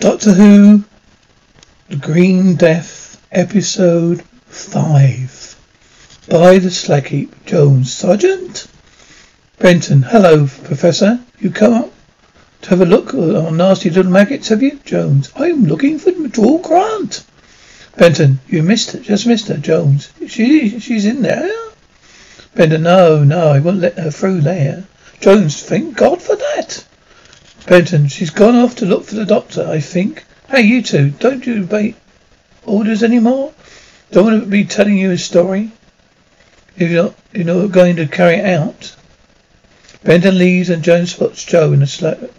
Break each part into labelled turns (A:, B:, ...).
A: Doctor Who, The Green Death, Episode 5. By the Slagheap, Jones. Sergeant? Benton, hello, Professor. You come up to have a look on nasty little maggots, have you? Jones, I'm looking for Draw Grant. Benton, you missed her, just missed her, Jones. She, she's in there? Benton, no, no, I won't let her through there. Jones, thank God for that. Benton, she's gone off to look for the doctor, I think. Hey, you two, don't you obey orders anymore? Don't want to be telling you a story if you're not, you're not going to carry it out. Benton leaves and Jones spots Joe in a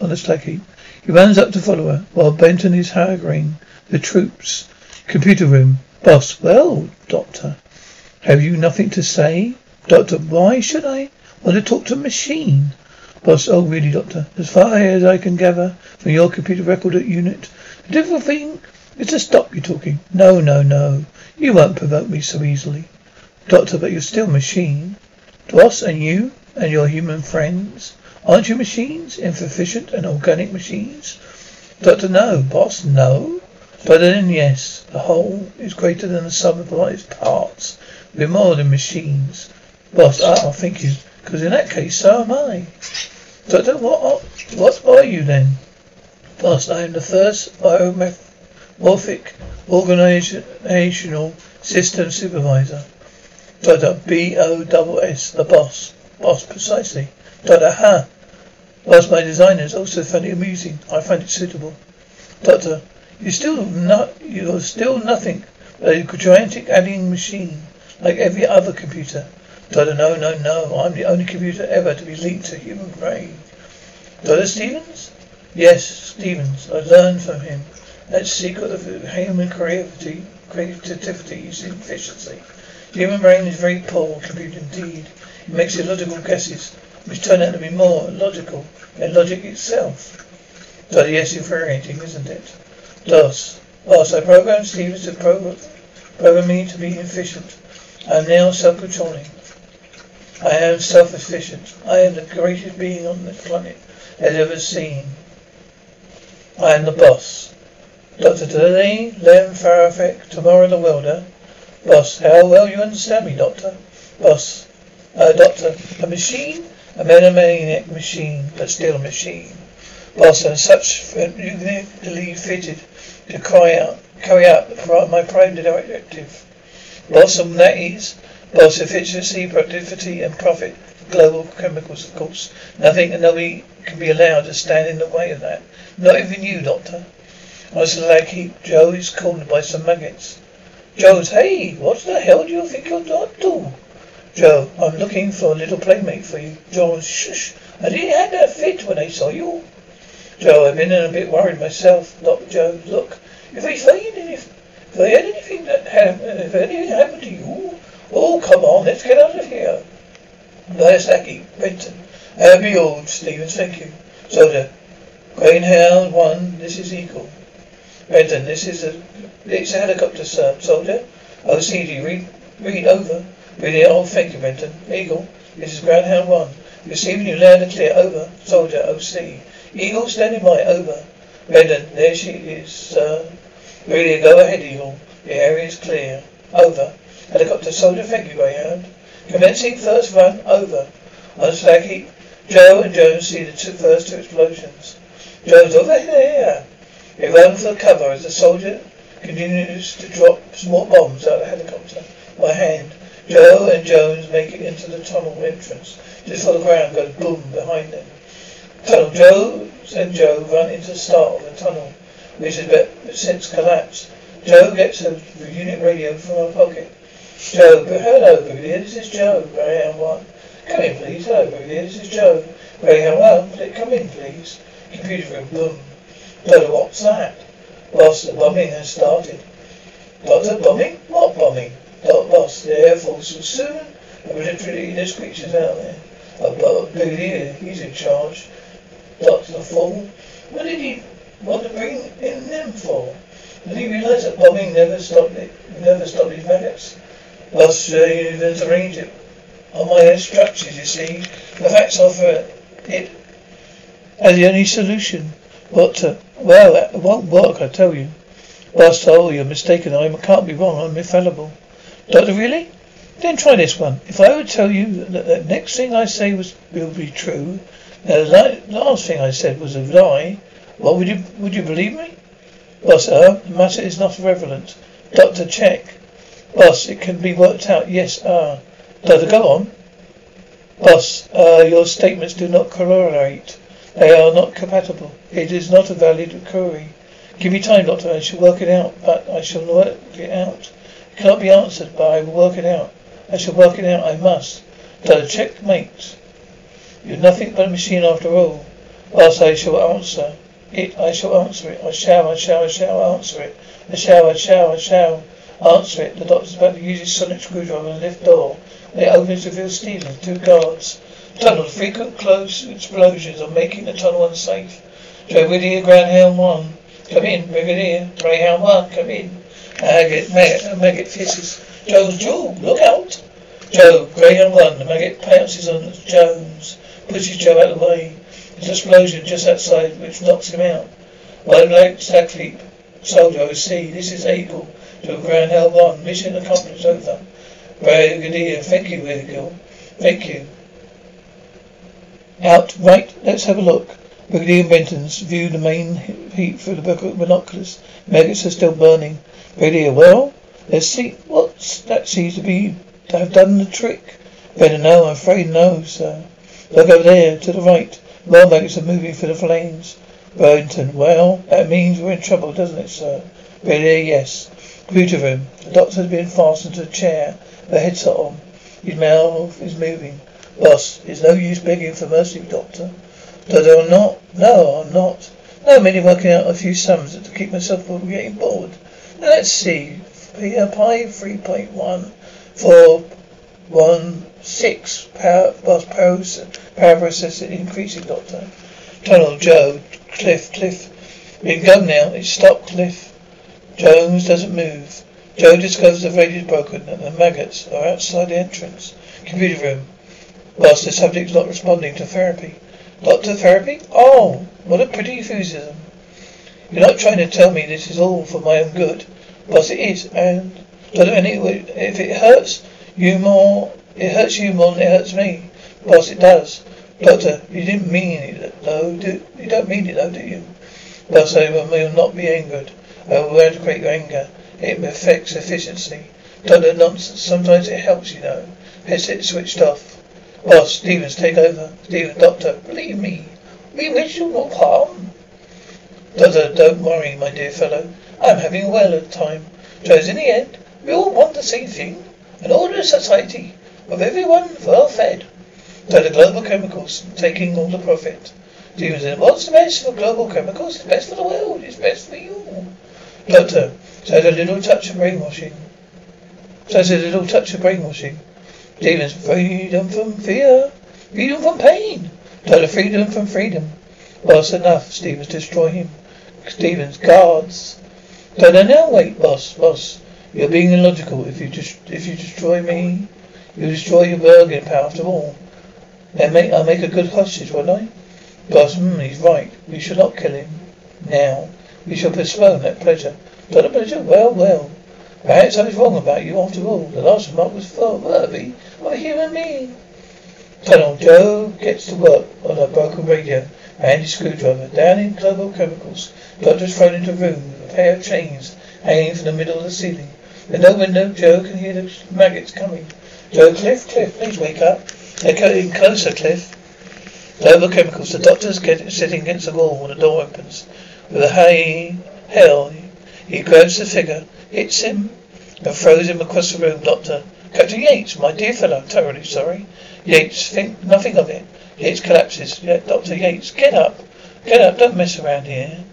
A: on a slag heap. He runs up to follow her while Benton is haggling the troops. Computer room. Boss, well, Doctor, have you nothing to say? Doctor, why should I want to talk to a machine? Boss, oh really, Doctor? As far as I can gather from your computer record unit, the difficult thing is to stop you talking. No, no, no. You won't provoke me so easily. Doctor, but you're still machine. Boss, and you? And your human friends? Aren't you machines? Efficient and organic machines? Doctor, no. Boss, no. But then, yes. The whole is greater than the sum of all its parts. We're more than machines. Boss, ah, thank you. Because in that case, so am I. Doctor, what, what are you then? Boss, I am the first biomorphic organizational system supervisor. Doctor, B-O-S-S, the boss. Boss, precisely. Doctor, ha. Boss, my designers also found it amusing. I find it suitable. Doctor, you're still not, you're still nothing but a gigantic adding machine, like every other computer. Doctor, no, no, no. I'm the only computer ever to be linked to human brain. Doctor Stevens? Yes, Stevens. I learned from him. That secret of human creativity, creativity is efficiency. Human brain is very poor computer indeed. It makes illogical guesses, which turn out to be more logical than logic itself. Doctor, yes, infuriating, isn't it? Boss, boss, I programmed Stevens to program, program me to be efficient. I am now self-controlling. I am self-efficient. I am the greatest being on the planet has ever seen. I am the boss. Dr. Today, Llanfairfach, tomorrow the welder. Boss, how well you understand me, Doctor? Boss, uh, Doctor, a machine? A menomaniac machine, but still a machine. Boss, and such uniquely fitted to cry out, carry out my prime directive. Boss, and that is Boss, efficiency, productivity, and profit. Global chemicals, of course. Nothing and nobody can be allowed to stand in the way of that. Not even you, Doctor. I like, he, Joe is called by some maggots. Joe's, hey, what the hell do you think you're up to? Joe, I'm looking for a little playmate for you. Joe, shush. I didn't have that fit when I saw you. Joe, I've been a bit worried myself. Look, Joe, look. If I find anything, if I had anything that happened, if anything happened to you, Oh, come on, let's get out of here. Nagasaki, Benton. You all, Stevens, thank you. Soldier. Greyhound 1, this is Eagle. Benton, this is a, it's a helicopter, sir. Soldier. OCD, read, read over. Read it, oh, thank you, Benton. Eagle, this is Greyhound 1. Receiving you loud and clear, over. Soldier, oh, OC. Eagle, standing by, over. Benton, there she is, sir. Really, go ahead, Eagle. The area is clear. Over. Helicopter soldier, thank you, Greyhound. Commencing first run, over. On Slacky, Joe and Jones see the two, first two explosions. Jones over here. They run for cover as the soldier continues to drop small bombs out of the helicopter. My hand. Joe and Jones make it into the tunnel entrance. Just for the ground goes boom behind them. Tunnel. Joe and Joe run into the start of the tunnel, which has since collapsed. Joe gets a unit radio from her pocket. Joe, hello, Brigadier. This is Joe. Greyhound One. Come in, please. Hello, Brigadier. This is Joe. Greyhound One. Come in, please. Computer room. Boom. Doctor, what's that? Boss, the bombing has started. Doctor, bombing? What bombing? Doctor, boss, the Air Force will soon have literally there's creatures out there. A brigadier, he's in charge. Doctor, the fool. What did he want to bring in them for? Did he realize that bombing never stopped it, never stopped his maggots? Uh, you to arrange it on my instructions, you see. The facts offer it as the only solution. But, uh, well, it won't work, I tell you. Boss, oh, you're mistaken. I can't be wrong. I'm infallible. Doctor, really? Then try this one. If I would tell you that the next thing I say was will be true, the last thing I said was a lie, what would you would you believe me? Boss, uh, the matter is not relevant. Doctor, check. Boss, it can be worked out. Yes, ah. Uh. Go on. Boss, uh, your statements do not correlate. They are not compatible. It is not a valid query. Give me time, Doctor. I shall work it out, but I shall work it out. It cannot be answered, but I will work it out. I shall work it out. I must. Doctor, checkmate. You're nothing but a machine after all. Boss, I shall answer it. I shall answer it. I shall, I shall, I shall answer it. I shall, I shall, I shall answer it. The doctor's about to use his sonic screwdriver on the lift door. It opens, reveals Stephen, two guards. Tunnel. Frequent close explosions are making the tunnel unsafe. Joe, Brigadier Greyhound 1. Come in. Brigadier Greyhound 1. Come in. Maggot, maggot, maggot fishes. Jones, Joe, look out. Joe, Greyhound 1. The maggot pounces on Jones. Pushes Joe out of the way. There's an explosion just outside which knocks him out. One like stack leap. Soldier, see. This is Eagle. To Greyhound 1. Mission accomplished over. Brigadier, thank you, Eagle. Thank you. Out, right, let's have a look. Brigadier Benton's view the main heat through the binoculars. Maggots are still burning. Brigadier, well, let's see. What's that seems to be to have done the trick. Better no, I'm afraid no, sir. Look over there, to the right. More maggots are moving through the flames. Benton, well, that means we're in trouble, doesn't it, sir? Brigadier, yes. Computer room. The doctor has been fastened to a chair, with a headset on. His mouth is moving. Boss, it's no use begging for mercy, Doctor. Doctor, I'm not. No, I'm not. No, I'm merely working out a few sums to keep myself from getting bored. Now let's see. Pi three point one four one six power boss power power processor increasing, Doctor. Tunnel Joe Cliff Cliff. We can go now. It's stopped, Cliff. Jones doesn't move. Joe discovers the radio is broken and the maggots are outside the entrance. Computer room. Whilst the subject is not responding to therapy. Doctor therapy? Oh, what a pretty euphemism. You're not trying to tell me this is all for my own good. But it is, and anyway, if it hurts you more, it hurts you more than it hurts me. Boss, it does. Doctor, you didn't mean it, though. Do, you don't mean it, though, do you? Boss, I will not be angered. Eradicate your anger. It affects efficiency. Don't Doctor, nonsense. Sometimes it helps, you know. Headset switched off. Boss, Stevens, take over. Stevens, Doctor, believe me, we wish you no harm. Doctor, don't worry, my dear fellow. I'm having a well of time. Because in the end, we all want the same thing. An orderly society, with everyone well fed. So the global chemicals taking all the profit. Stevens, what's the best for global chemicals? It's best for the world. It's best for you. Doctor, so a little touch of brainwashing. So a little touch of brainwashing. Stevens, freedom from fear. Freedom from pain. Total freedom from freedom. Boss, enough. Stevens, destroy him. Stevens, guards. Total, now wait, boss, boss. You're being illogical. If you just, if you destroy me, you destroy your bargaining power after all. Then make, I'll make a good hostage, won't I? Boss, hmm, he's right. We should not kill him. Now. We shall postpone that pleasure. Not a pleasure? Well, well. Perhaps I was wrong about you after all. The last remark was worthy of a human being. Colonel Joe gets to work on a broken radio. A handy screwdriver. Down in Global Chemicals. Doctor's thrown into a room with a pair of chains hanging from the middle of the ceiling. With no window, Joe can hear the maggots coming. Joe, Cliff, Cliff, please wake up. They're getting closer, Cliff. Global Chemicals. The doctor's getting, sitting against the wall when the door opens. With a hey, hell, he grabs the figure, hits him, and throws him across the room. Doctor. Captain Yates, my dear fellow, I'm terribly sorry. Yates, think nothing of it. Yates collapses. Yeah, Dr. Yates, get up. Get up, don't mess around here.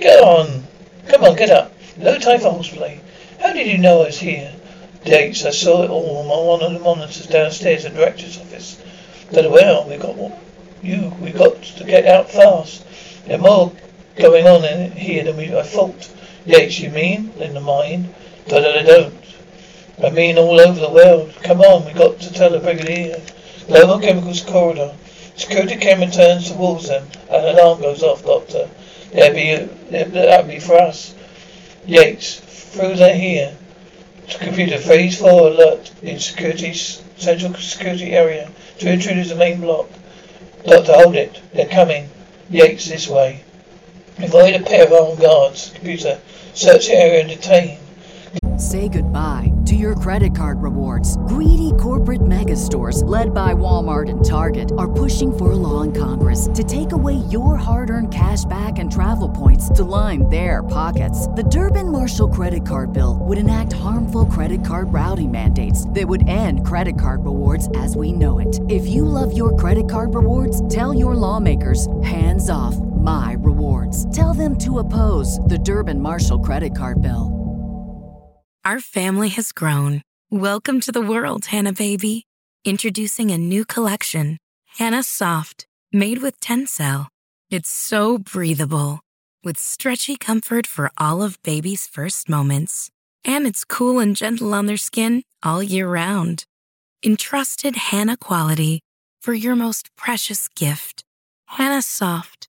A: Get on. Come on, get up. No time for horseplay. How did you know I was here? Yates, I saw it all on one of the monitors downstairs in the director's office. Very well, we got you. We got to get out fast. There's more going on in here than we I thought. Yates, you mean in the mine? But I don't. I mean all over the world. Come on, we got to tell the brigadier. Global Chemicals corridor. Security camera turns towards them. An alarm goes off, Doctor. That'll be, that'll be for us. Yates, through there here. Computer, phase four alert in security, central security area. Two intruders the main block. Doctor, hold it. They're coming. Yates, this way. Avoid a pair of armed guards. Computer, search area and detain.
B: Say goodbye to your credit card rewards. Greedy corporate mega stores, led by Walmart and Target, are pushing for a law in Congress to take away your hard earned cash back and travel points to line their pockets. The Durbin Marshall credit card bill would enact harmful credit card routing mandates that would end credit card rewards as we know it. If you love your credit card rewards, tell your lawmakers hands off my rewards. Tell them to oppose the Durbin Marshall credit card bill.
C: Our family has grown. Welcome to the world, Hanna baby. Introducing a new collection, Hanna Soft, made with Tencel. It's so breathable, with stretchy comfort for all of baby's first moments. And it's cool and gentle on their skin all year round. Entrusted Hanna quality for your most precious gift. Hanna Soft,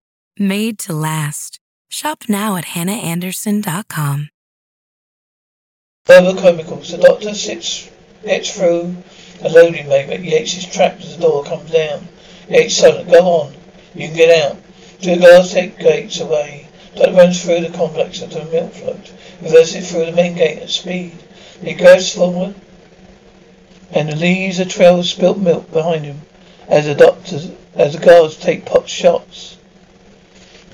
C: made to last. Shop now at hannaandersson.com.
A: Global Chemicals. The doctor sits, gets through a loading bay, but Yates is trapped as the door comes down. Yates silent. Go on. You can get out. Two guards take gates away. Doctor runs through the complex into a milk float. Reverses through the main gate at speed. He goes forward and leaves a trail of spilt milk behind him as the doctors as the guards take pot shots.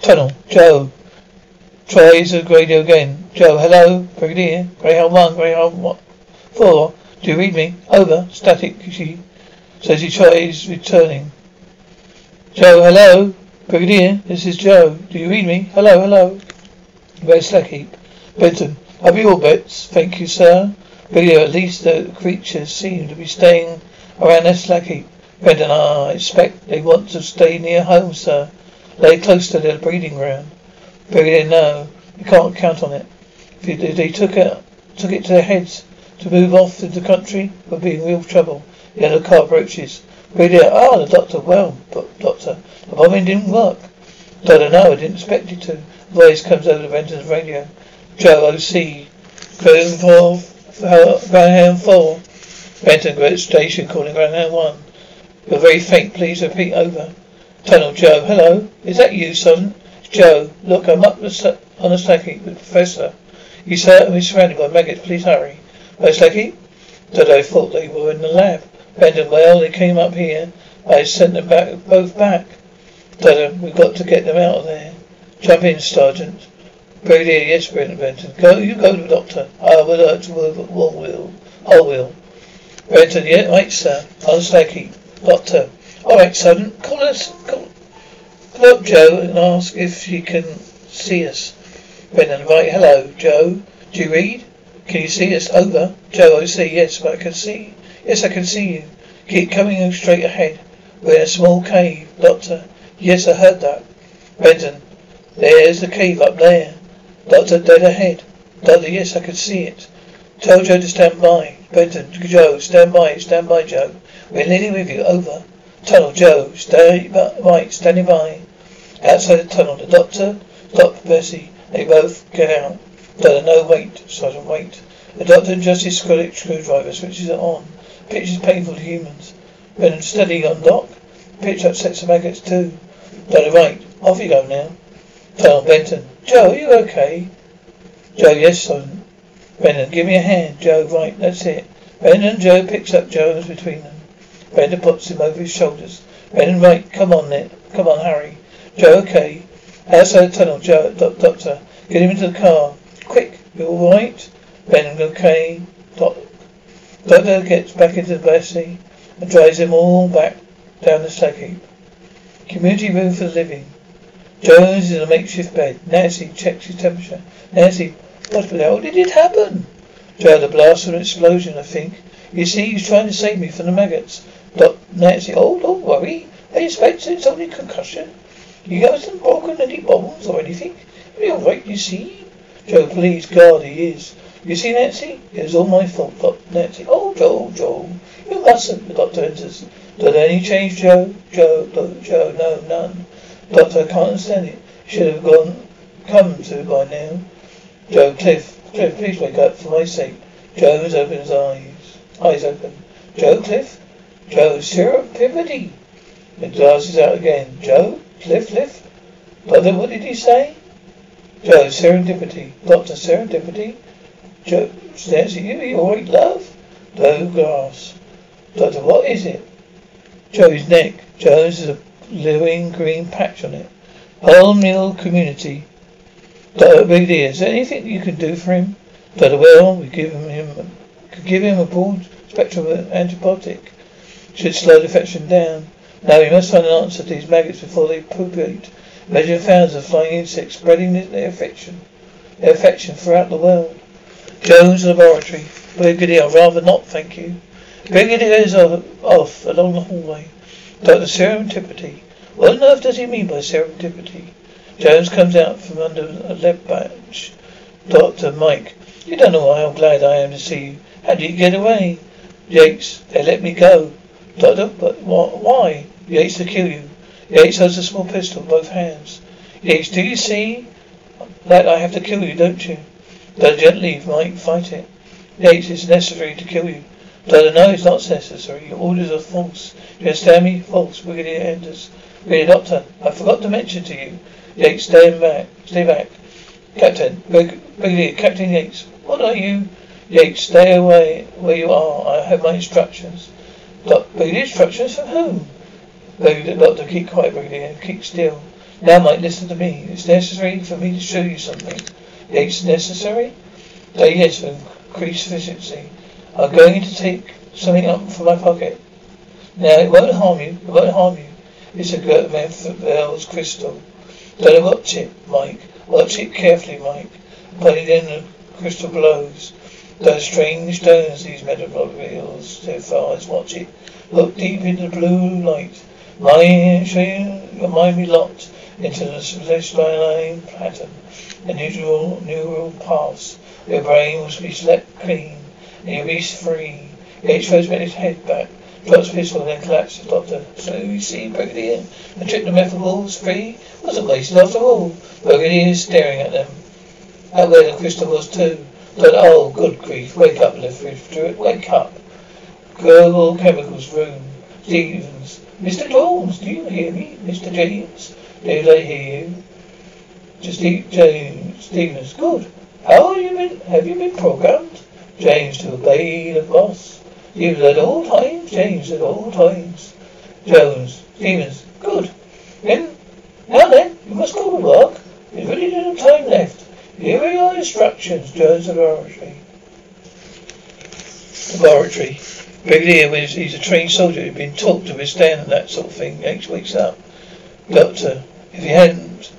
A: Tunnel. Joe. Tries the radio again. Joe, hello? Brigadier? Greyhound 1, Greyhound what? 4. Do you read me? Over. Static, she says he tries returning. Joe, hello? Brigadier, this is Joe. Do you read me? Hello, hello. Where's Slagheap? Benton. Have you all bits? Thank you, sir. Brigadier, at least the creatures seem to be staying around their Slagheap. Benton, I expect they want to stay near home, sir. Lay close to their breeding ground. Brigadier, no. You can't count on it. If they took it, took it to their heads to move off to the country, we'd be in real trouble. The yellow car approaches. Brigadier, ah, the doctor, well, but doctor, the bombing didn't work. Don't know, I didn't expect it to. Voice comes over the Benton's radio. Joe, OC, closing for Greyhound 4. Benton, Great Station, calling Greyhound 1. You're very faint, please repeat over. Tunnel, Joe, hello. Is that you, son? Joe, look, I'm up on the stacking with Professor. You uh, certainly surrounded by maggots. Please hurry. Where's Lecky? Dodo thought they were in the lab. Benton, well, they came up here. I sent them back, both back. Dodo, we've got to get them out of there. Jump in, Sergeant. Brigadier, yes, Benton. Go, you go to the doctor. I will alert to move Wholeweal. Whole wheel. Benton, yeah, right, sir. On Slacky. Doctor. All right, Sergeant. Call us. Call, call up Joe and ask if she can see us. Benton, right, hello, Joe. Do you read? Can you see us? Over. Joe, I see. Yes, but I can see. Yes, I can see you. Keep coming straight ahead. We're in a small cave. Doctor. Yes, I heard that. Benton. There's the cave up there. Doctor, dead ahead. Doctor, yes, I can see it. Tell Joe to stand by. Benton, Joe, stand by. Stand by, Joe. We're nearly with you. Over. Tunnel, Joe. Stay by. Standing by. Outside the tunnel. The doctor. Stop, Bessie. They both get out. Doctor, no, wait. Sergeant, wait. The doctor adjusts his screwdriver, switches it on. Pitch is painful to humans. Benton, steady on, Doc. Pitch upsets the maggots too. Doctor, right. Off you go now. Tunnel, Benton. Joe, are you okay? Joe, yes, Sergeant. Benton, give me a hand. Joe, right, that's it. Ben and Joe picks up Jones between them. Benton puts him over his shoulders. Benton, right, come on then. Come on, Harry. Joe, okay. Outside the tunnel, Joe, doc, doctor, get him into the car. Quick, you all right? Benton, okay. Doc, doctor gets back into the Bessie and drives them all back down the slag heap. Community room for the living. Jones is in a makeshift bed. Nancy checks his temperature. Nancy, what the hell did it happen? Joe, the blast from an explosion, I think. You see, he's trying to save me from the maggots. Doc, Nancy, oh, don't worry. I expect it's only concussion. He hasn't broken any bones or anything. You're all right, you see. Joe, please, God, he is. You see, Nancy? It was all my fault, Doc. Nancy. Oh, Joe, Joe. You mustn't. The doctor enters. Did any change, Joe? Joe, Joe, Joe, no, none. Doctor, I can't understand it. Should have gone, come to by now. Joe, Cliff, Cliff, please wake up for my sake. Jones opens his eyes. Eyes open. Joe, Cliff? Joe, serendipity. The glasses out again. Joe? Cliff, Cliff? Doctor, what did he say? Joe, serendipity. Doctor, serendipity? Joe, stares at you. You alright, love? Joe, glass. Doctor, what is it? Joe's neck. Jones has a glowing green patch on it. Palm Mill Community. Doctor, dear, is there anything you can do for him? Doctor, well, we give him, give him a broad spectrum antibiotic. Should slow the infection down. Now we must find an answer to these maggots before they propagate. Imagine thousands of flying insects spreading their infection, their infection throughout the world. Jones Laboratory. Brigadier, I'd rather not, thank you. Brigadier goes off along the hallway. Doctor, serendipity. What on earth does he mean by serendipity? Jones comes out from under a lead badge. Doctor, Mike, you don't know how glad I am to see you. How did you get away? Yates, they let me go. Doctor, but why? Yates to kill you. Yates has a small pistol in both hands. Yates, do you see that I have to kill you, don't you? Doctor, gently, Mike, fight it. Yates, it's necessary to kill you. Doctor, no, it's not necessary. Your orders are false. Do you understand me? False. Brigadier Anders. Brigadier Doctor, I forgot to mention to you. Yates, stay back. Stay back. Captain, Brigadier, Captain Yates, what are you? Yates, stay away where you are. I have my instructions. Brigadier, instructions from whom? Brigadier, Doctor, keep quiet, Brigadier. Keep still. Now, Mike, listen to me. It's necessary for me to show you something. Yates, necessary? Say yes, for increased efficiency. I'm going to take something up from my pocket. Now, it won't harm you. It won't harm you. It's a Bell's crystal. Don't watch it, Mike. Watch it carefully, Mike. Put it in the crystal glows. Those strange stones these reveals so far as watch it. Look deep into the blue light. Your mind be locked into the celestial pattern. The neural, neural paths. Your brain will be slept clean. And you'll be free. H throws his head back. Drops pistol and then collapses. Doctor, so you see, Brigadier, the trip to Method was free wasn't wasted after all. Brigadier is staring at them. Out there the crystal was too. But oh, good grief, wake up, Lieutenant, wake up. Global Chemicals Room. Stevens. Mr. Jones, do you hear me? Mr. James? Do I hear you? Just James Stevens. Good. How have you been have you been programmed? James to obey the boss. Stevens at all times. James at all times. Jones. Stevens. Good. Then now then, you must go to work. There's really little time left. Here are your instructions, Jones Laboratory. Laboratory. Brigadier, he's a trained soldier who's been taught to withstand that sort of thing. H wakes up. Doctor, if he hadn't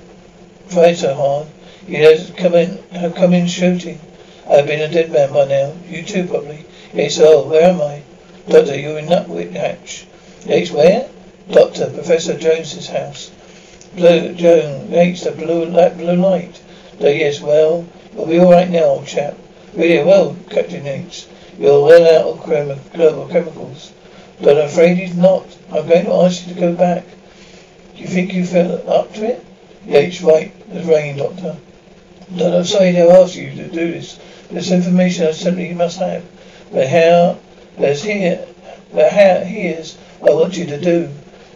A: tried so hard, he'd have come in, have come in shooting. I've been a dead man by now. You too, probably. Yes, oh, where am I? Doctor, you're in Nut Hutch. Yes, where? Doctor, Professor Jones's house. Blue, Jones, H, the blue, that blue light. Oh, yes, well, you'll be alright now, old chap. Really well, Captain Yates. You're well out of chem- global chemicals. But I'm afraid he's not. I'm going to ask you to go back. Do you think you feel up to it? Yates, right. It's rain, Doctor. But I'm sorry to ask you to do this. This information I simply must have. But how, there's here, but how, here's what I want you to do.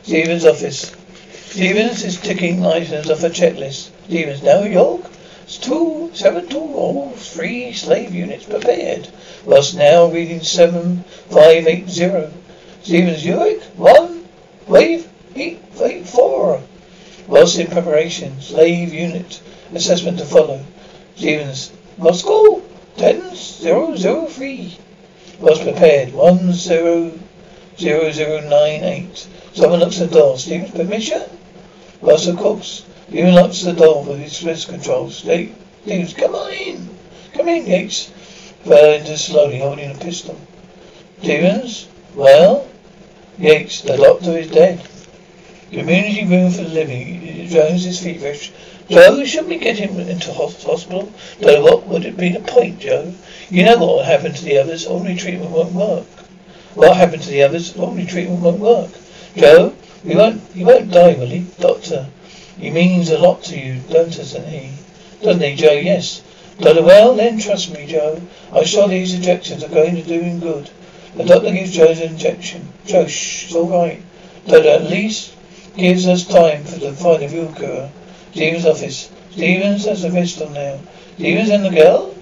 A: Stevens' office. Stevens is ticking items off a checklist. Stevens, New York. Two, seven, two, oh, three slave units prepared. Ross now reading seven, five, eight, zero. Stevens, York, one, wave, eight, eight, four. Ross in preparation. Slave unit assessment to follow. Stevens, Moscow, ten, zero, zero, three. Ross prepared. One, zero, zero, zero, nine, eight. Someone knocks the door. Stevens, permission? Ross, of course. He unlocks the door with his wrist controls. Stevens, come on in. Come in, Yates. Fell into slowly, holding a pistol. Stevens, well? Yates, the doctor is dead. Community room for living. Jones is feverish. Joe, should we get him into hospital? Though what would it be the point, Joe? You know what will happen to the others. Ordinary treatment won't work. What happened to the others? Ordinary treatment won't work. Joe, he won't, he won't die, will he? Doctor, he means a lot to you, doesn't he? Doesn't he, Joe? Yes. Doctor, well, then trust me, Joe. I'm sure these injections are going to do him good. The doctor gives Joe an injection. Joe, shh, it's all right. Doctor, at least gives us time for the find a real cure. Stevens' office. Stevens has a pistol now. Stevens and the girl?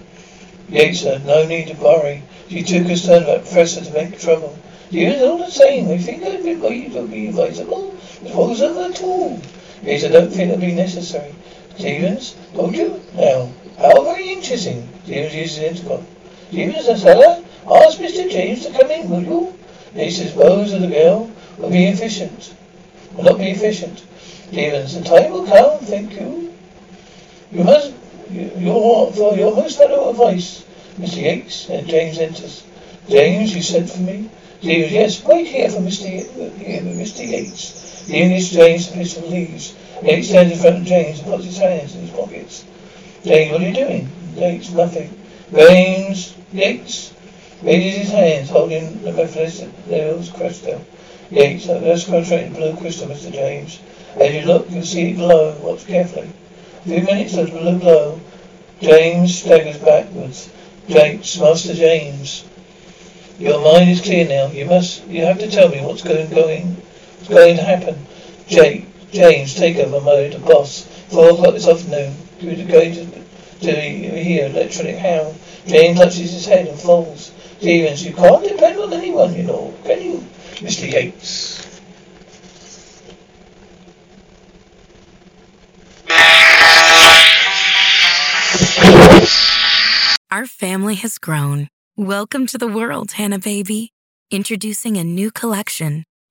A: Yates said, no need to worry. She She's too concerned about Professor to make trouble. Stevens, all the same, I think I'd be, would be advisable. Suppose at all. I don't think it'll be necessary. Stevens, don't you? Now, how very interesting. Stevens uses the intercom. Stevens, the cellar? Ask Mr. James to come in, will you? He suppose the girl will be efficient. Will not be efficient. Stevens, the time will come, thank you. You must, you, your, for your most valuable advice, Mr. Yates. And James enters. James, you sent for me? Stevens, yes, wait here for Mr. Ye- here Mr. Yates. James the pistol leaves. Yates stands in front of James and puts his hands in his pockets. James, what are you doing? Yates, nothing. James, Yates, raises his hands, holding the Metebelis crystal. Yates, let's concentrate the blue crystal, Mr. James. As you look, you'll see it glow. Watch carefully. A few minutes of blue glow. James staggers backwards. James, Master James. Your mind is clear now. You must, you have to tell me what's going, going, going to happen. Jake, James, take over mode, boss. Four o'clock this afternoon. You're going to, to hear electronic hound. James touches his head and falls. Stevens, you can't depend on anyone, you know, can you? Mr. Yates.
C: Our family has grown. Welcome to the world, Hanna Baby. Introducing a new collection,